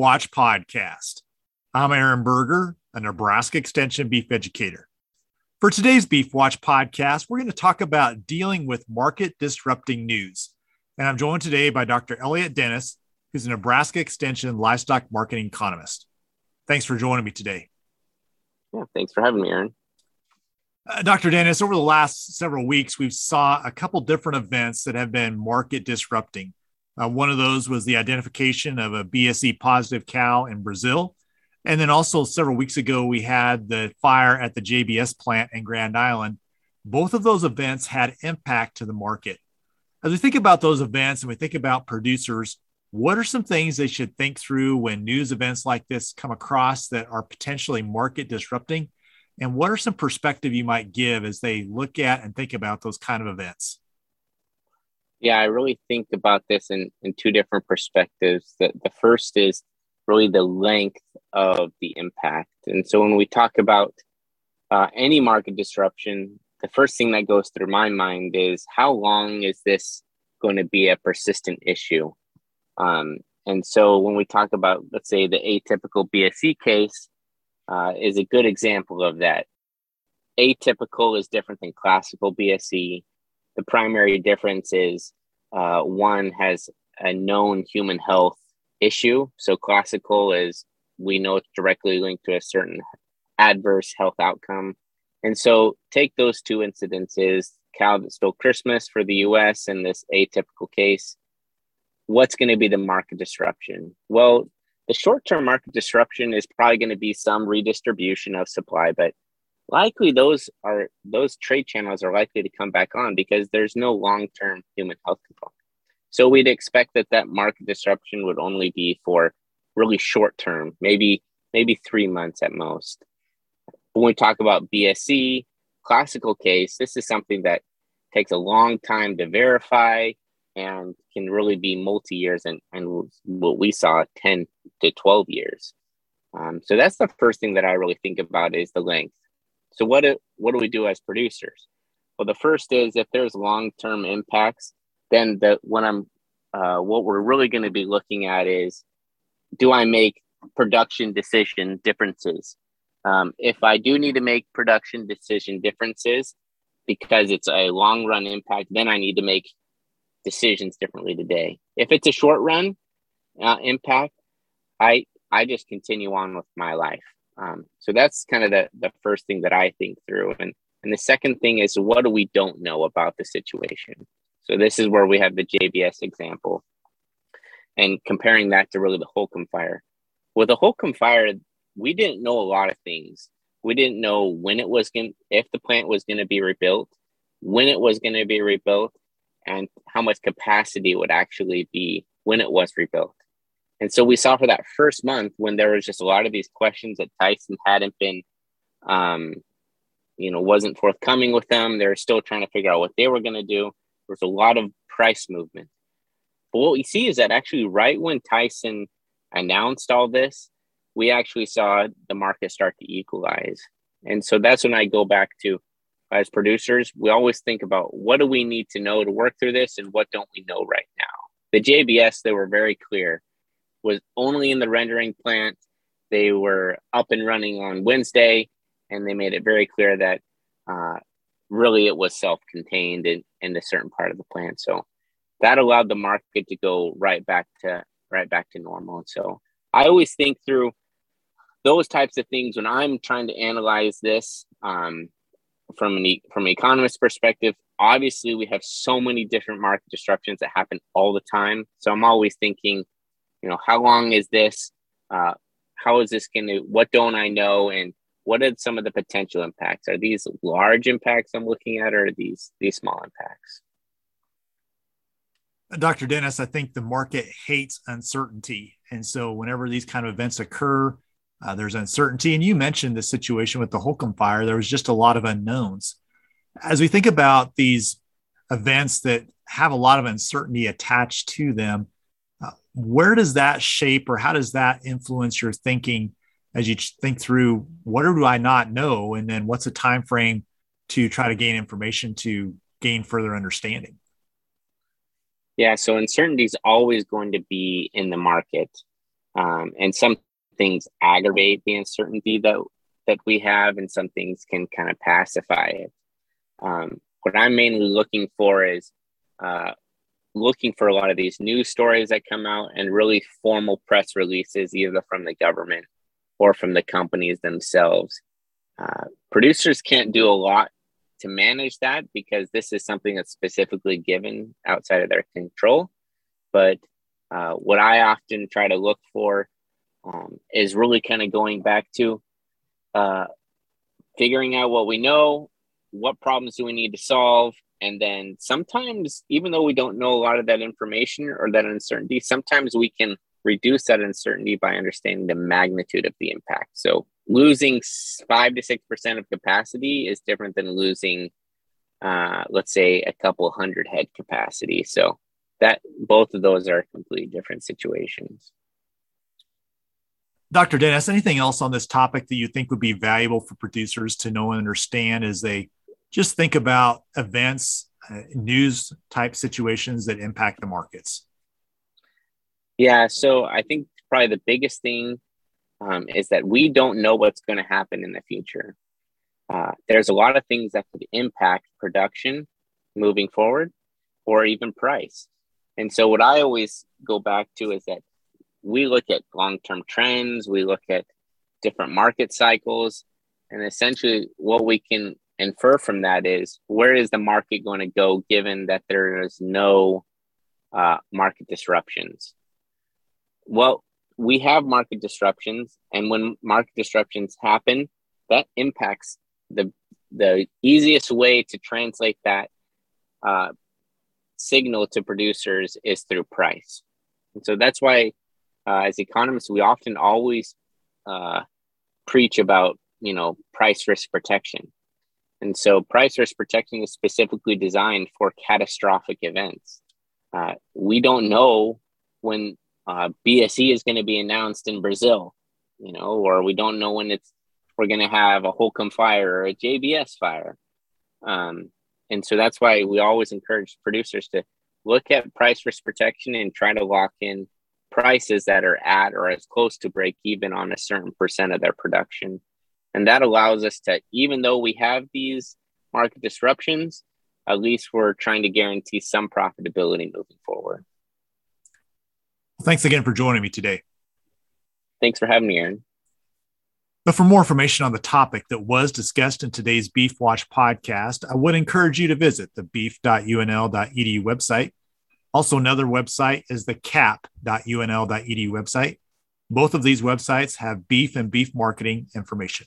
Watch podcast. I'm Aaron Berger, a Nebraska Extension beef educator. For today's Beef Watch podcast, we're going to talk about dealing with market disrupting news. And I'm joined today by Dr. Elliott Dennis, who's a Nebraska Extension livestock marketing economist. Thanks for joining me today. Yeah, thanks for having me, Aaron. Uh, Dr. Dennis, over the last several weeks, we've saw a couple different events that have been market disrupting. Uh, one of those was the identification of a BSE positive cow in Brazil. And then also several weeks ago, we had the fire at the JBS plant in Grand Island. Both of those events had impact to the market. As we think about those events and we think about producers, what are some things they should think through when news events like this come across that are potentially market disrupting? And what are some perspective you might give as they look at and think about those kind of events? Yeah, I really think about this in, in two different perspectives. The, the first is really the length of the impact. And so when we talk about uh, any market disruption, the first thing that goes through my mind is how long is this going to be a persistent issue? Um, and so when we talk about, let's say, the atypical BSE case uh, is a good example of that. Atypical is different than classical BSE the primary difference is uh, one has a known human health issue. So classical is we know it's directly linked to a certain adverse health outcome. And so take those two incidences, cow that stole Christmas for the US and this atypical case. What's going to be the market disruption? Well, the short term market disruption is probably going to be some redistribution of supply, but likely those are those trade channels are likely to come back on because there's no long-term human health component. So we'd expect that that market disruption would only be for really short term maybe maybe three months at most. When we talk about bse classical case this is something that takes a long time to verify and can really be multi years and, and what we saw 10 to 12 years. Um, so that's the first thing that i really think about is the length so what do, what do we do as producers? Well, the first is if there's long term impacts, then the what I'm uh, what we're really going to be looking at is do I make production decision differences? Um, if I do need to make production decision differences because it's a long run impact, then I need to make decisions differently today. If it's a short run uh, impact, I I just continue on with my life. Um, so that's kind of the, the first thing that I think through. And, and the second thing is what do we don't know about the situation? So this is where we have the JBS example and comparing that to really the Holcomb fire. With the Holcomb fire, we didn't know a lot of things. We didn't know when it was going if the plant was going to be rebuilt, when it was going to be rebuilt, and how much capacity would actually be when it was rebuilt. And so we saw for that first month when there was just a lot of these questions that Tyson hadn't been, um, you know, wasn't forthcoming with them. They were still trying to figure out what they were going to do. There was a lot of price movement. But what we see is that actually, right when Tyson announced all this, we actually saw the market start to equalize. And so that's when I go back to as producers, we always think about what do we need to know to work through this and what don't we know right now. The JBS, they were very clear was only in the rendering plant. They were up and running on Wednesday, and they made it very clear that uh, really it was self-contained in, in a certain part of the plant. So that allowed the market to go right back to right back to normal. And so I always think through those types of things when I'm trying to analyze this um, from an from an economist perspective. Obviously, we have so many different market disruptions that happen all the time. So I'm always thinking you know how long is this? Uh, how is this going to what don't i know? And what are some of the potential impacts? Are these large impacts i'm looking at or are these these small impacts? Dr dennis i think the market hates uncertainty. And so whenever these kind of events occur uh, there's uncertainty. And you mentioned the situation with the holcomb fire. There was just a lot of unknowns. As we think about these events that have a lot of uncertainty attached to them where does that shape or how does that influence your thinking as you think through what do I not know and then what's a time frame to try to gain information to gain further understanding? Yeah, so uncertainty is always going to be in the market. Um, and some things aggravate the uncertainty that that we have, and some things can kind of pacify it. Um, what I'm mainly looking for is uh, looking for a lot of these news stories that come out and really formal press releases, either from the government or from the companies themselves. Uh, producers can't do a lot to manage that because this is something that's specifically given outside of their control. But uh, what I often try to look for um, is really kind of going back to uh, figuring out what we know, what problems do we need to solve, and then sometimes, even though we don't know a lot of that information or that uncertainty, sometimes we can reduce that uncertainty by understanding the magnitude of the impact. So losing five to six percent of capacity is different than losing, uh, let's say, a couple hundred head capacity. So that both of those are completely different situations. Dr. Dennis, anything else on this topic that you think would be valuable for producers to know and understand as they just think about events, uh, news type situations that impact the markets? Yeah, so I think probably the biggest thing um, is that we don't know what's going to happen in the future. Uh, there's a lot of things that could impact production moving forward or even price. And so, what I always go back to is that we look at long term trends, we look at different market cycles, and essentially what we can infer from that is where is the market going to go given that there is no uh, market disruptions? Well, we have market disruptions, and when market disruptions happen, that impacts the the easiest way to translate that uh, signal to producers is through price. And so that's why, uh, as economists, we often always uh, preach about you know price risk protection. And so, price risk protection is specifically designed for catastrophic events. Uh, we don't know when uh, BSE is going to be announced in Brazil, you know, or we don't know when it's we're going to have a Holcomb fire or a JBS fire. Um, and so that's why we always encourage producers to look at price risk protection and try to lock in prices that are at or as close to break even on a certain percent of their production. And that allows us to, even though we have these market disruptions, at least we're trying to guarantee some profitability moving forward. Thanks again for joining me today. Thanks for having me, Aaron. But for more information on the topic that was discussed in today's Beef Watch podcast, I would encourage you to visit the beef.unl.edu website. Also, another website is the cap.unl.edu website. Both of these websites have beef and beef marketing information.